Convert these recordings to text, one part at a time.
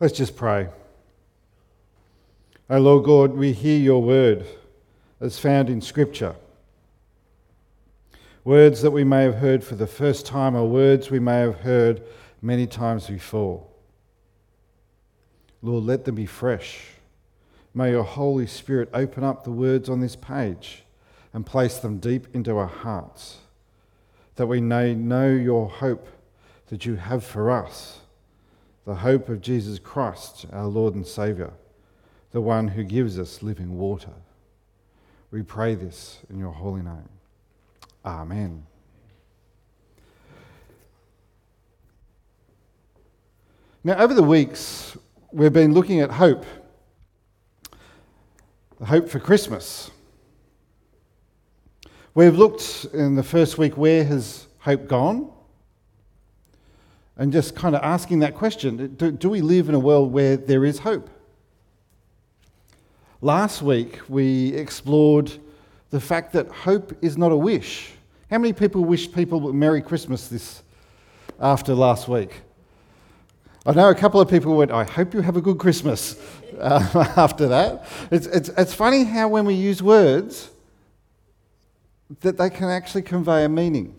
Let's just pray. O Lord God, we hear your word as found in Scripture. Words that we may have heard for the first time or words we may have heard many times before. Lord, let them be fresh. May your Holy Spirit open up the words on this page and place them deep into our hearts, that we may know your hope that you have for us, the hope of Jesus Christ, our Lord and Saviour, the one who gives us living water. We pray this in your holy name. Amen. Now, over the weeks, we've been looking at hope, the hope for Christmas. We've looked in the first week where has hope gone? And just kind of asking that question do, do we live in a world where there is hope? Last week, we explored the fact that hope is not a wish. How many people wish people Merry Christmas this after last week? I know a couple of people went, I hope you have a good Christmas uh, after that. It's, it's, it's funny how when we use words, that they can actually convey a meaning.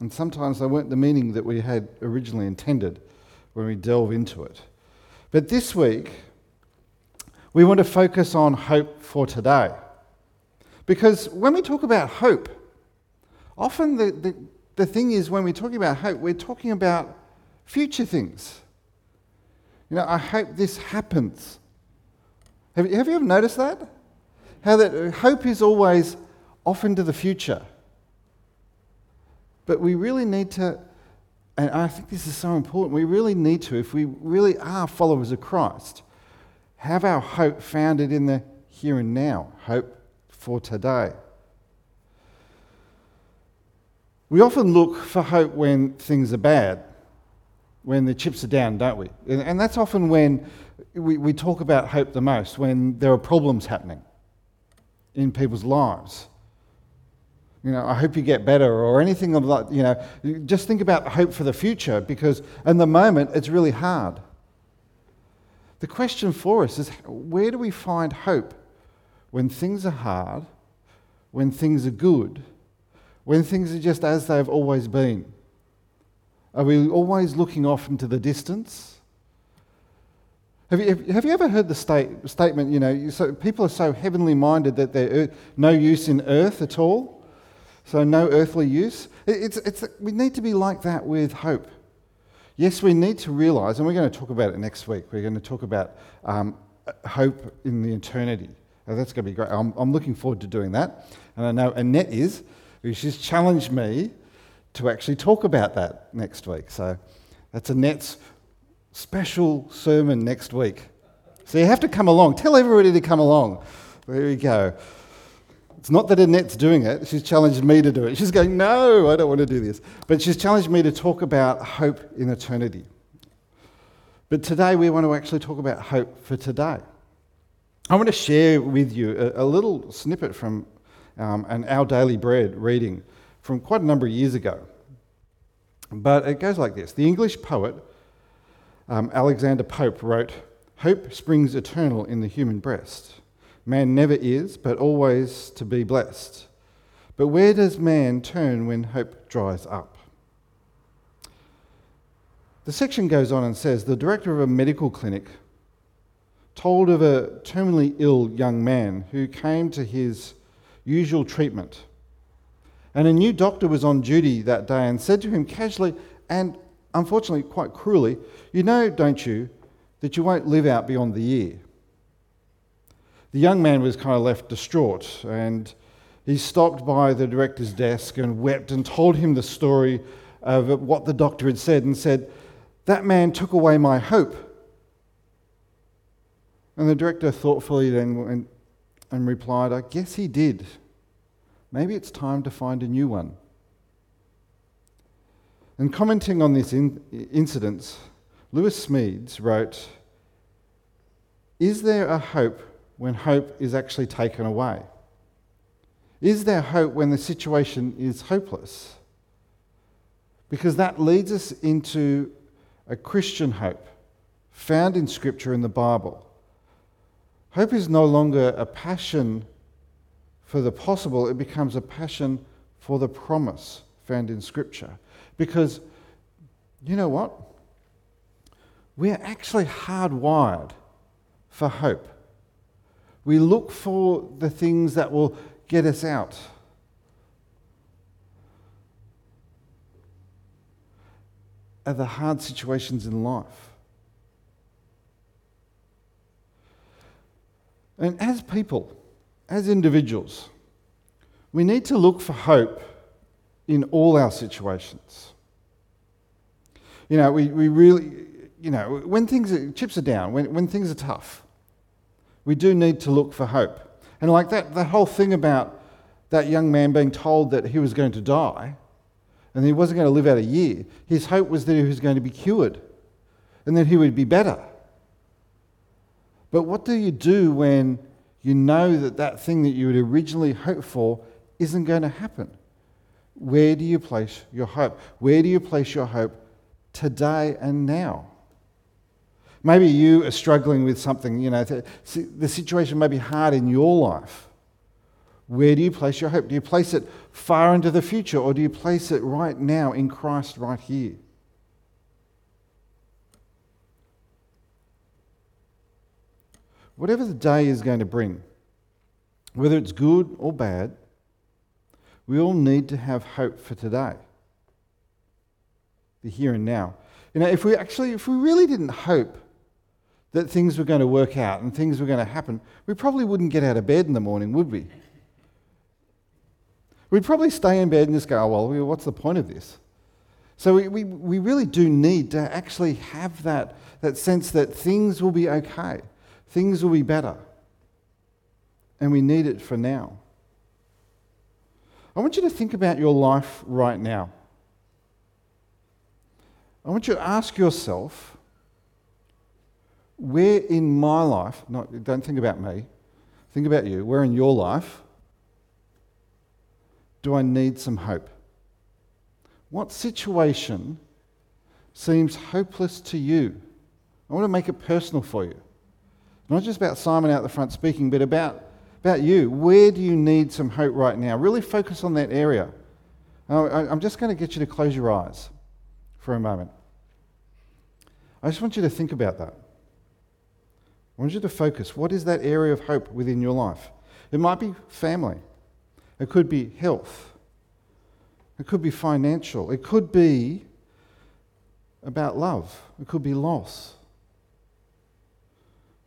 And sometimes they weren't the meaning that we had originally intended when we delve into it. But this week, we want to focus on hope for today. Because when we talk about hope, often the, the, the thing is when we're talking about hope, we're talking about future things. You know, I hope this happens. Have have you ever noticed that? How that uh, hope is always off into the future. But we really need to, and I think this is so important, we really need to, if we really are followers of Christ, have our hope founded in the here and now, hope for today. We often look for hope when things are bad, when the chips are down, don't we? And that's often when we, we talk about hope the most, when there are problems happening in people's lives. You know, I hope you get better or anything of that. You know, just think about hope for the future because in the moment it's really hard. The question for us is where do we find hope when things are hard, when things are good, when things are just as they've always been? Are we always looking off into the distance? Have you, have you ever heard the state, statement, you know, so people are so heavenly minded that they're no use in earth at all? So, no earthly use? It's, it's, we need to be like that with hope. Yes, we need to realize, and we're going to talk about it next week, we're going to talk about um, hope in the eternity. Oh, that's going to be great. I'm, I'm, looking forward to doing that. And I know Annette is, she's challenged me to actually talk about that next week. So that's Annette's special sermon next week. So you have to come along. Tell everybody to come along. There we go. It's not that Annette's doing it, she's challenged me to do it. She's going, No, I don't want to do this. But she's challenged me to talk about hope in eternity. But today we want to actually talk about hope for today. I want to share with you a, a little snippet from um, an Our Daily Bread reading from quite a number of years ago. But it goes like this The English poet um, Alexander Pope wrote, Hope springs eternal in the human breast. Man never is, but always to be blessed. But where does man turn when hope dries up? The section goes on and says the director of a medical clinic told of a terminally ill young man who came to his usual treatment. And a new doctor was on duty that day and said to him casually and unfortunately quite cruelly, You know, don't you, that you won't live out beyond the year. The young man was kind of left distraught and he stopped by the director's desk and wept and told him the story of what the doctor had said and said, That man took away my hope. And the director thoughtfully then went and replied, I guess he did. Maybe it's time to find a new one. And commenting on this in- incident, Lewis Smedes wrote, Is there a hope when hope is actually taken away? Is there hope when the situation is hopeless? Because that leads us into a Christian hope found in Scripture in the Bible. Hope is no longer a passion for the possible, it becomes a passion for the promise found in Scripture. Because you know what? We're actually hardwired for hope. We look for the things that will get us out. Of the hard situations in life. And as people, as individuals, we need to look for hope in all our situations. You know, we, we really, you know, when things are, chips are down, when, when things are tough, we do need to look for hope. And like that, that whole thing about that young man being told that he was going to die and he wasn't going to live out a year, his hope was that he was going to be cured and that he would be better. But what do you do when you know that that thing that you had originally hoped for isn't going to happen? Where do you place your hope? Where do you place your hope today and now? Maybe you are struggling with something, you know, the situation may be hard in your life. Where do you place your hope? Do you place it far into the future or do you place it right now in Christ right here? Whatever the day is going to bring, whether it's good or bad, we all need to have hope for today, the here and now. You know, if we actually, if we really didn't hope that things were going to work out and things were going to happen, we probably wouldn't get out of bed in the morning, would we? We'd probably stay in bed and just go, oh, well, what's the point of this? So we, we, we really do need to actually have that, that sense that things will be okay, things will be better. And we need it for now. I want you to think about your life right now. I want you to ask yourself where in my life, not, don't think about me, think about you, where in your life do I need some hope? What situation seems hopeless to you? I want to make it personal for you. Not just about Simon out the front speaking, but about, about you. Where do you need some hope right now? Really focus on that area. I'm just going to get you to close your eyes for a moment. I just want you to think about that. I want you to focus. What is that area of hope within your life? It might be family, it could be health, it could be financial, it could be about love, it could be loss,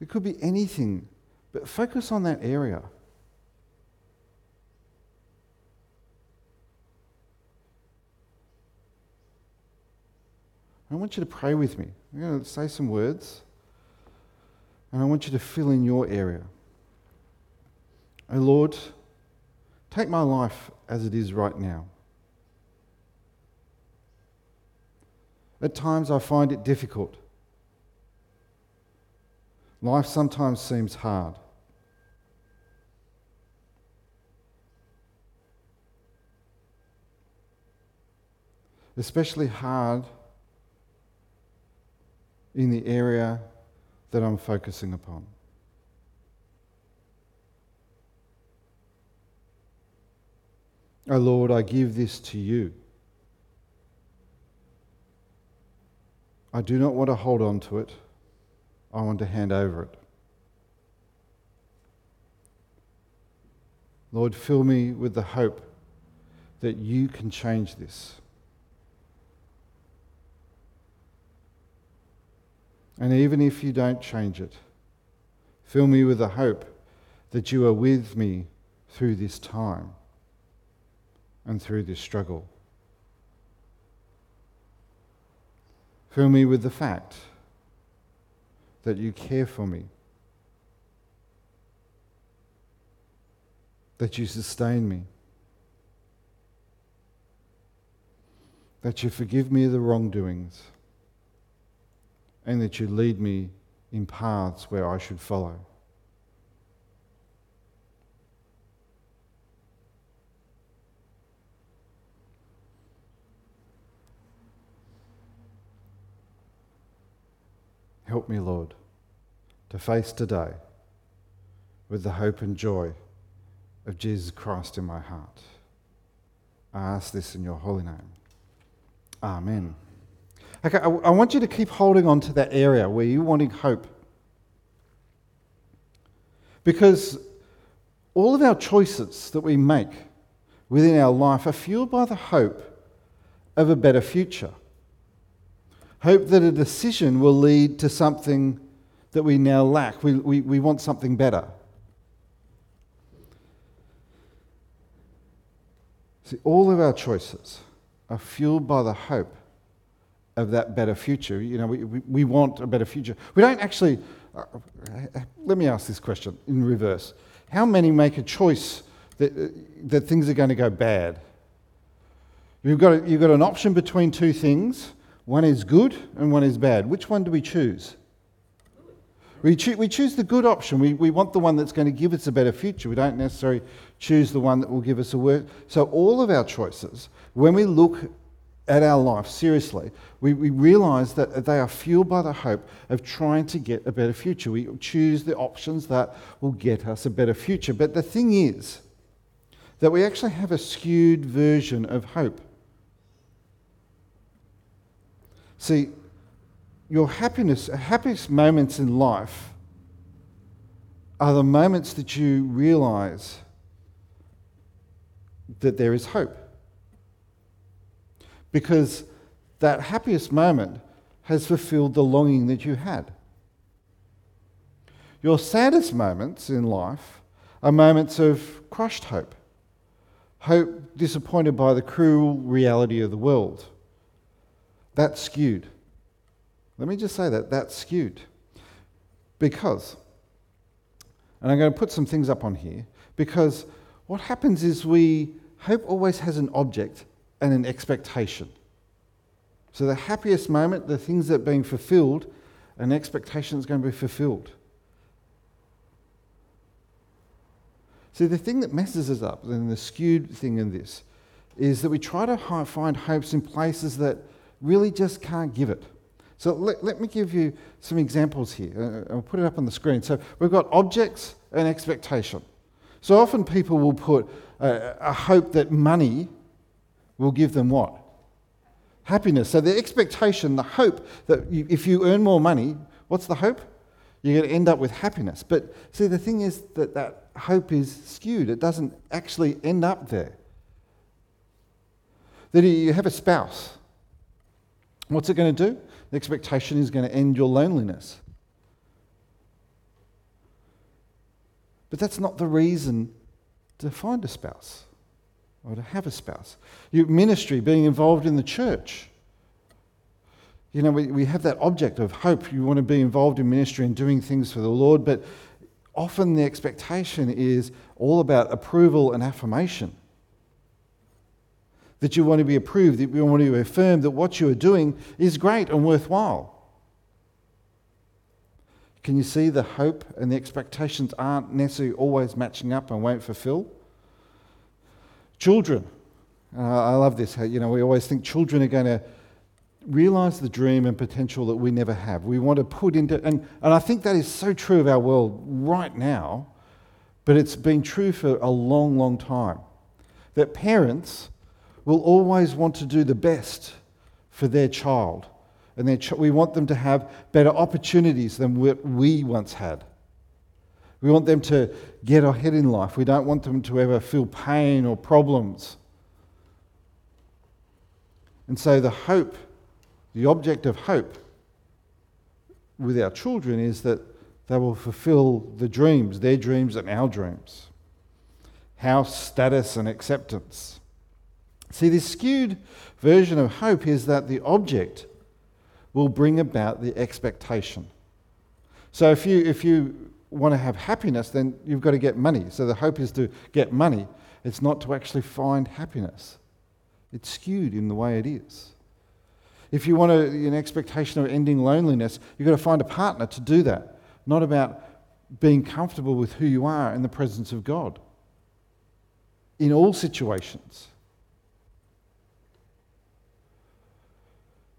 it could be anything, but focus on that area. I want you to pray with me. I'm going to say some words. And I want you to fill in your area. Oh Lord, take my life as it is right now. At times I find it difficult. Life sometimes seems hard. Especially hard in the area that I'm focusing upon. Oh Lord, I give this to you. I do not want to hold on to it. I want to hand over it. Lord, fill me with the hope that you can change this. And even if you don't change it, fill me with the hope that you are with me through this time and through this struggle. Fill me with the fact that you care for me, that you sustain me, that you forgive me the wrongdoings and that you lead me in paths where I should follow. Help me, Lord, to face today with the hope and joy of Jesus Christ in my heart. I ask this in your holy name. Amen. Okay, I, I want you to keep holding on to that area where you're wanting hope. Because all of our choices that we make within our life are fueled by the hope of a better future. Hope that a decision will lead to something that we now lack. We, we, we want something better. See, all of our choices are fueled by the hope of that better future. You know, we, we, we want a better future. We don't actually, uh, let me ask this question in reverse. How many make a choice that, uh, that things are going to go bad? You've got, you've got an option between two things. One is good and one is bad. Which one do we choose? We, cho- we choose the good option. We, we want the one that's going to give us a better future. We don't necessarily choose the one that will give us a worse. So, all of our choices, when we look at our life seriously, we, we realize that they are fueled by the hope of trying to get a better future. We choose the options that will get us a better future. But the thing is that we actually have a skewed version of hope. See, your happiness, happiest moments in life are the moments that you realize that there is hope. Because that happiest moment has fulfilled the longing that you had. Your saddest moments in life are moments of crushed hope, hope disappointed by the cruel reality of the world. That's skewed. Let me just say that that's skewed. Because, and I'm going to put some things up on here, because what happens is we, hope always has an object and an expectation. So the happiest moment, the things that are being fulfilled, an expectation is going to be fulfilled. See, the thing that messes us up, and the skewed thing in this, is that we try to find hopes in places that really just can't give it. So let, let me give you some examples here. Uh, I'll put it up on the screen. So we've got objects and expectation. So often people will put a, a hope that money will give them what? Happiness. So the expectation, the hope that you, if you earn more money, what's the hope? You're going to end up with happiness. But see, the thing is that that hope is skewed. It doesn't actually end up there. That you have a spouse. What's it going to do? The expectation is going to end your loneliness. But that's not the reason to find a spouse or to have a spouse. Your ministry, being involved in the church. You know, we, we have that object of hope. You want to be involved in ministry and doing things for the Lord, but often the expectation is all about approval and affirmation that you want to be approved, that you want to affirm that what you are doing is great and worthwhile. Can you see the hope and the expectations aren't necessarily always matching up and won't fulfill? Children. Uh, I love this. You know, we always think children are going to realize the dream and potential that we never have. We want to put into, and, and I think that is so true of our world right now, but it's been true for a long, long time. That parents will always want to do the best for their child. And their ch- we want them to have better opportunities than what we once had. We want them to get ahead in life. We don't want them to ever feel pain or problems. And so, the hope, the object of hope with our children is that they will fulfill the dreams, their dreams and our dreams. House, status, and acceptance. See, this skewed version of hope is that the object will bring about the expectation. So if you, if you want to have happiness, then you've got to get money. So the hope is to get money. It's not to actually find happiness. It's skewed in the way it is. If you want a, an expectation of ending loneliness, you've got to find a partner to do that, not about being comfortable with who you are in the presence of God. In all situations.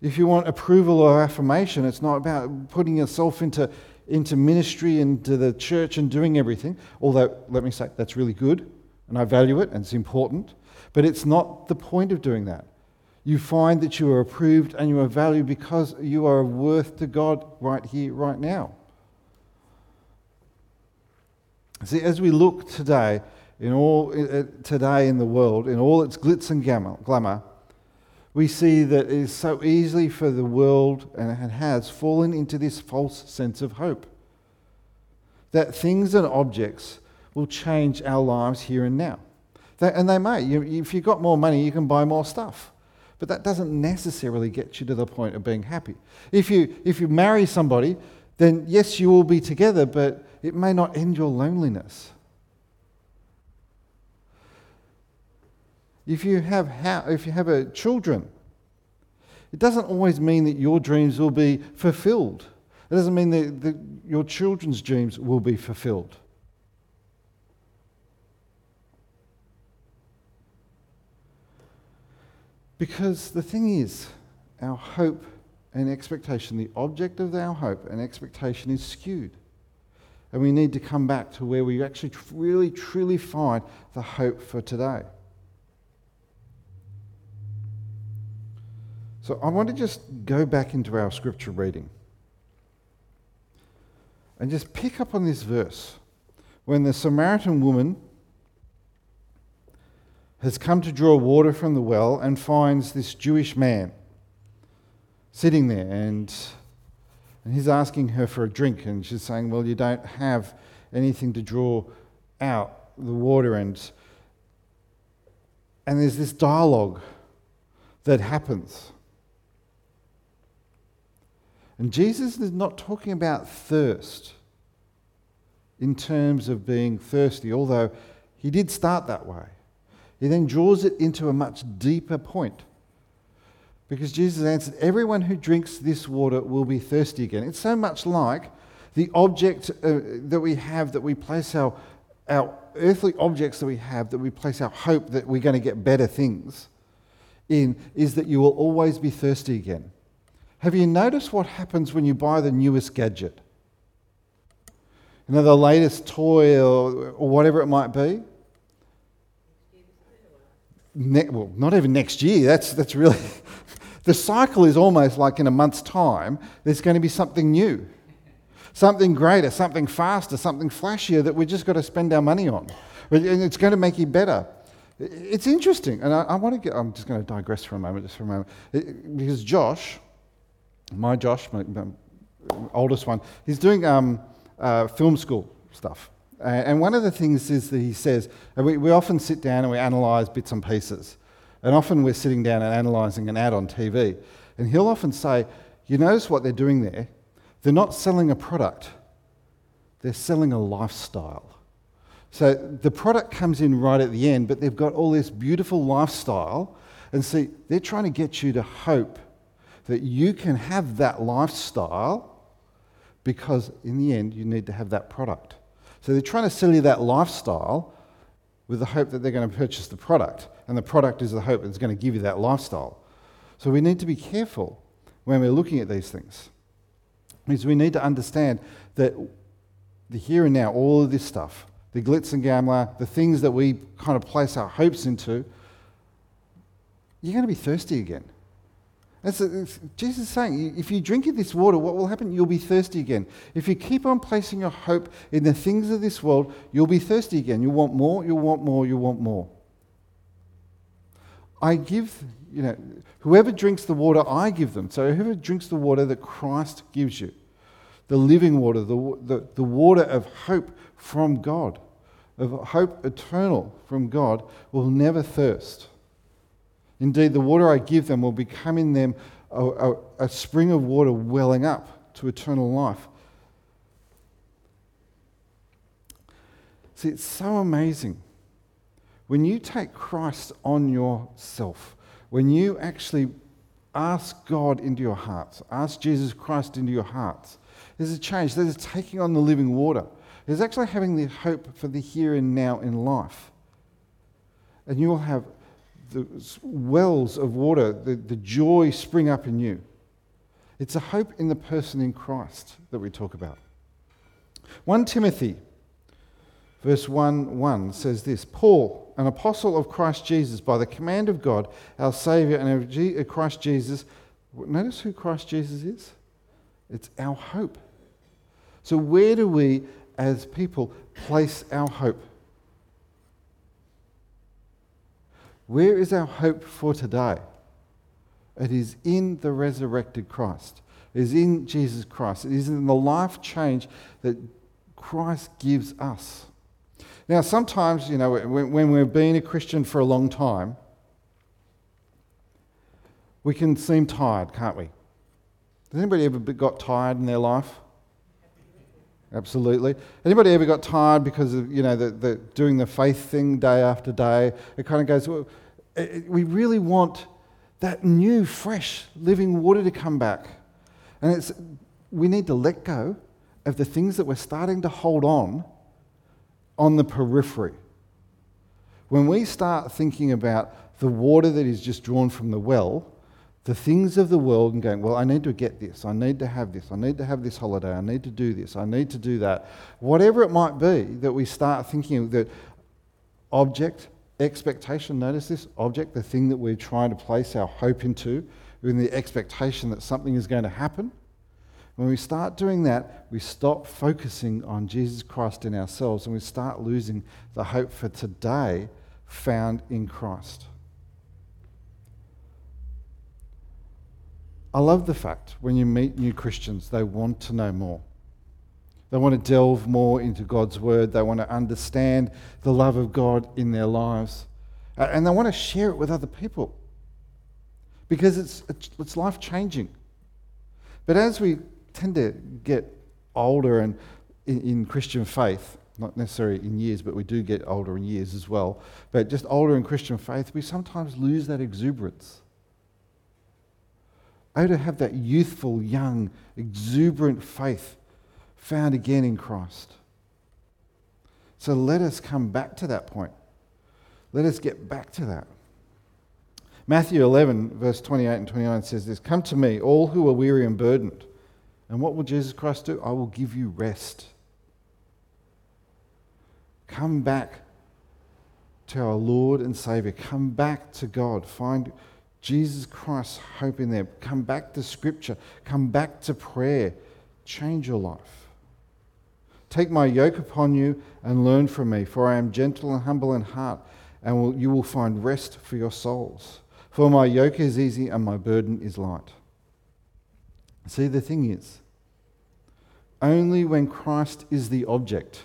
If you want approval or affirmation, it's not about putting yourself into, into ministry and to the church and doing everything. Although, let me say, that's really good and I value it and it's important. But it's not the point of doing that. You find that you are approved and you are valued because you are worth to God right here, right now. See, as we look today, in all uh, today in the world, in all its glitz and glamour, we see that it is so easily for the world and it has fallen into this false sense of hope. That things and objects will change our lives here and now. And they may. If you've got more money, you can buy more stuff. But that doesn't necessarily get you to the point of being happy. If you, if you marry somebody, then yes, you will be together, but it may not end your loneliness. If you have, ha- if you have a children, it doesn't always mean that your dreams will be fulfilled. It doesn't mean that, that your children's dreams will be fulfilled. Because the thing is, our hope and expectation, the object of our hope and expectation is skewed. And we need to come back to where we actually really, truly find the hope for today. So I want to just go back into our scripture reading and just pick up on this verse. When the Samaritan woman has come to draw water from the well and finds this Jewish man sitting there and, and he's asking her for a drink and she's saying, Well, you don't have anything to draw out the water and and there's this dialogue that happens. And Jesus is not talking about thirst in terms of being thirsty, although he did start that way. He then draws it into a much deeper point. Because Jesus answered, Everyone who drinks this water will be thirsty again. It's so much like the object uh, that we have, that we place our, our earthly objects that we have, that we place our hope that we're going to get better things in, is that you will always be thirsty again. Have you noticed what happens when you buy the newest gadget? You know, the latest toy or, or whatever it might be? Ne- well, not even next year. That's, that's really. the cycle is almost like in a month's time, there's going to be something new, something greater, something faster, something flashier that we've just got to spend our money on. And it's going to make you better. It's interesting. And I, I want to get, I'm just going to digress for a moment, just for a moment. It, because Josh, my Josh, my, my oldest one, he's doing um, uh, film school stuff. And one of the things is that he says, we, we often sit down and we analyse bits and pieces. And often we're sitting down and analysing an ad on TV. And he'll often say, You notice what they're doing there? They're not selling a product, they're selling a lifestyle. So the product comes in right at the end, but they've got all this beautiful lifestyle. And see, they're trying to get you to hope that you can have that lifestyle because in the end, you need to have that product. So they're trying to sell you that lifestyle with the hope that they're going to purchase the product. And the product is the hope that's going to give you that lifestyle. So we need to be careful when we're looking at these things. Because we need to understand that the here and now, all of this stuff, the glitz and glamour, the things that we kind of place our hopes into, you're going to be thirsty again. That's a, Jesus is saying, if you drink of this water, what will happen? You'll be thirsty again. If you keep on placing your hope in the things of this world, you'll be thirsty again. You'll want more, you'll want more, you'll want more. I give, you know, whoever drinks the water, I give them. So whoever drinks the water that Christ gives you, the living water, the, the, the water of hope from God, of hope eternal from God, will never thirst. Indeed, the water I give them will become in them a, a, a spring of water welling up to eternal life. See, it's so amazing. When you take Christ on yourself, when you actually ask God into your hearts, ask Jesus Christ into your hearts, there's a change. There's a taking on the living water. There's actually having the hope for the here and now in life. And you will have the wells of water, the, the joy spring up in you. It's a hope in the person in Christ that we talk about. 1 Timothy, verse 1 1 says this Paul, an apostle of Christ Jesus, by the command of God, our Saviour, and of uh, Christ Jesus. Notice who Christ Jesus is? It's our hope. So, where do we, as people, place our hope? Where is our hope for today? It is in the resurrected Christ. It is in Jesus Christ. It is in the life change that Christ gives us. Now, sometimes, you know, when, we've been a Christian for a long time, we can seem tired, can't we? Has anybody ever got tired in their life? Absolutely. Anybody ever got tired because of, you know, the, the doing the faith thing day after day? It kind of goes, well, it, we really want that new, fresh, living water to come back. And it's, we need to let go of the things that we're starting to hold on on the periphery. When we start thinking about the water that is just drawn from the well, the things of the world and going, well, I need to get this, I need to have this, I need to have this holiday, I need to do this, I need to do that. Whatever it might be that we start thinking that object, expectation, notice this object, the thing that we're trying to place our hope into, in the expectation that something is going to happen. When we start doing that, we stop focusing on Jesus Christ in ourselves and we start losing the hope for today found in Christ. I love the fact when you meet new Christians, they want to know more. They want to delve more into God's word. They want to understand the love of God in their lives. And they want to share it with other people because it's, it's life changing. But as we tend to get older and in, in, Christian faith, not necessarily in years, but we do get older in years as well, but just older in Christian faith, we sometimes lose that exuberance. Oh, to have that youthful, young, exuberant faith found again in Christ. So let us come back to that point. Let us get back to that. Matthew 11, verse 28 and 29 says this Come to me, all who are weary and burdened. And what will Jesus Christ do? I will give you rest. Come back to our Lord and Savior. Come back to God. Find Jesus Christ's hope in there. Come back to Scripture. Come back to prayer. Change your life. Take my yoke upon you and learn from me, for I am gentle and humble in heart, and will, you will find rest for your souls. For my yoke is easy and my burden is light. See, the thing is, only when Christ is the object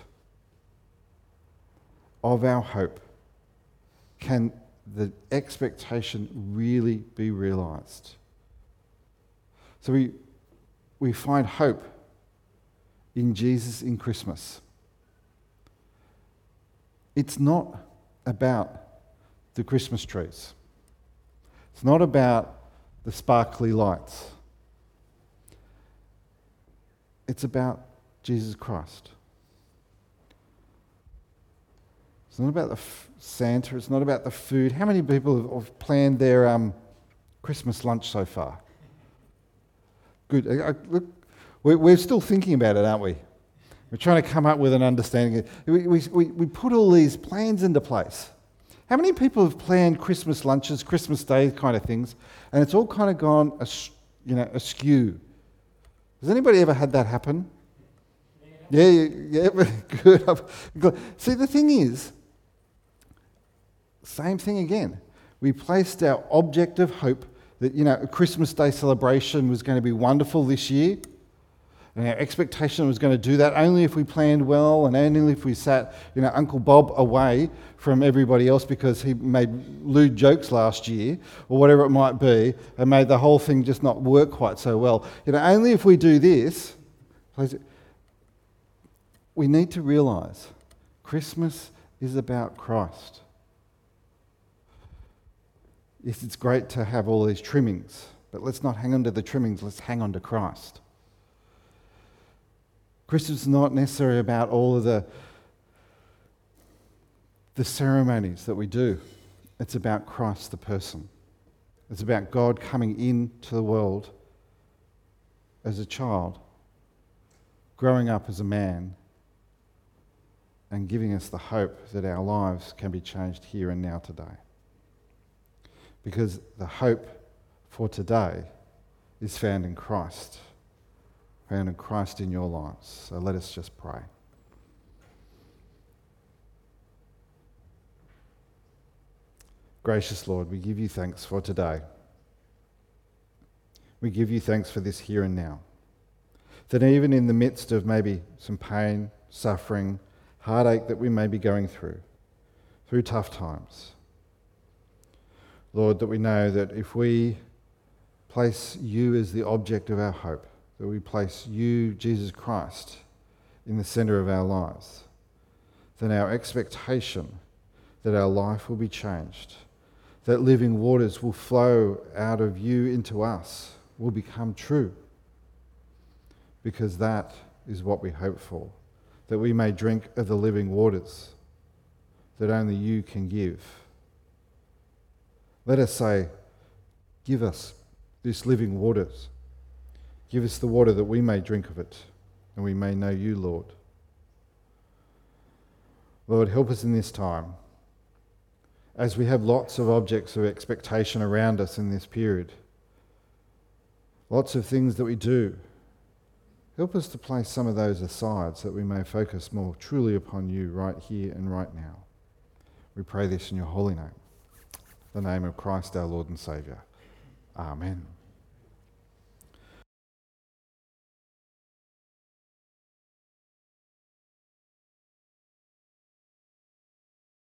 of our hope can the expectation really be realized. So we, we find hope in Jesus in Christmas. It's not about the Christmas trees, it's not about the sparkly lights. It's about Jesus Christ. It's not about the f- Santa. It's not about the food. How many people have planned their um, Christmas lunch so far? Good. Uh, uh, look, we're, we're still thinking about it, aren't we? We're trying to come up with an understanding. We, we, we put all these plans into place. How many people have planned Christmas lunches, Christmas Day kind of things, and it's all kind of gone, you know, askew? Has anybody ever had that happen? Yeah, yeah, yeah good. See, the thing is, same thing again. We placed our object of hope that, you know, a Christmas Day celebration was going to be wonderful this year. And our expectation was going to do that only if we planned well and only if we sat, you know, Uncle Bob away from everybody else because he made lewd jokes last year or whatever it might be and made the whole thing just not work quite so well. You know, only if we do this, we need to realize Christmas is about Christ. Yes, it's great to have all these trimmings, but let's not hang on to the trimmings, let's hang on to Christ. Christmas is not necessarily about all of the, the ceremonies that we do, it's about Christ, the person. It's about God coming into the world as a child, growing up as a man, and giving us the hope that our lives can be changed here and now today. Because the hope for today is found in Christ, found in Christ in your lives. So let us just pray. Gracious Lord, we give you thanks for today. We give you thanks for this here and now. That even in the midst of maybe some pain, suffering, heartache that we may be going through, through tough times, Lord, that we know that if we place you as the object of our hope, that we place you, Jesus Christ, in the center of our lives, then our expectation that our life will be changed, that living waters will flow out of you into us, will become true. Because that is what we hope for, that we may drink of the living waters that only you can give. Let us say, Give us this living waters. Give us the water that we may drink of it and we may know you, Lord. Lord, help us in this time as we have lots of objects of expectation around us in this period, lots of things that we do. Help us to place some of those aside so that we may focus more truly upon you right here and right now. We pray this in your holy name, the name of Christ our Lord and Saviour. Amen.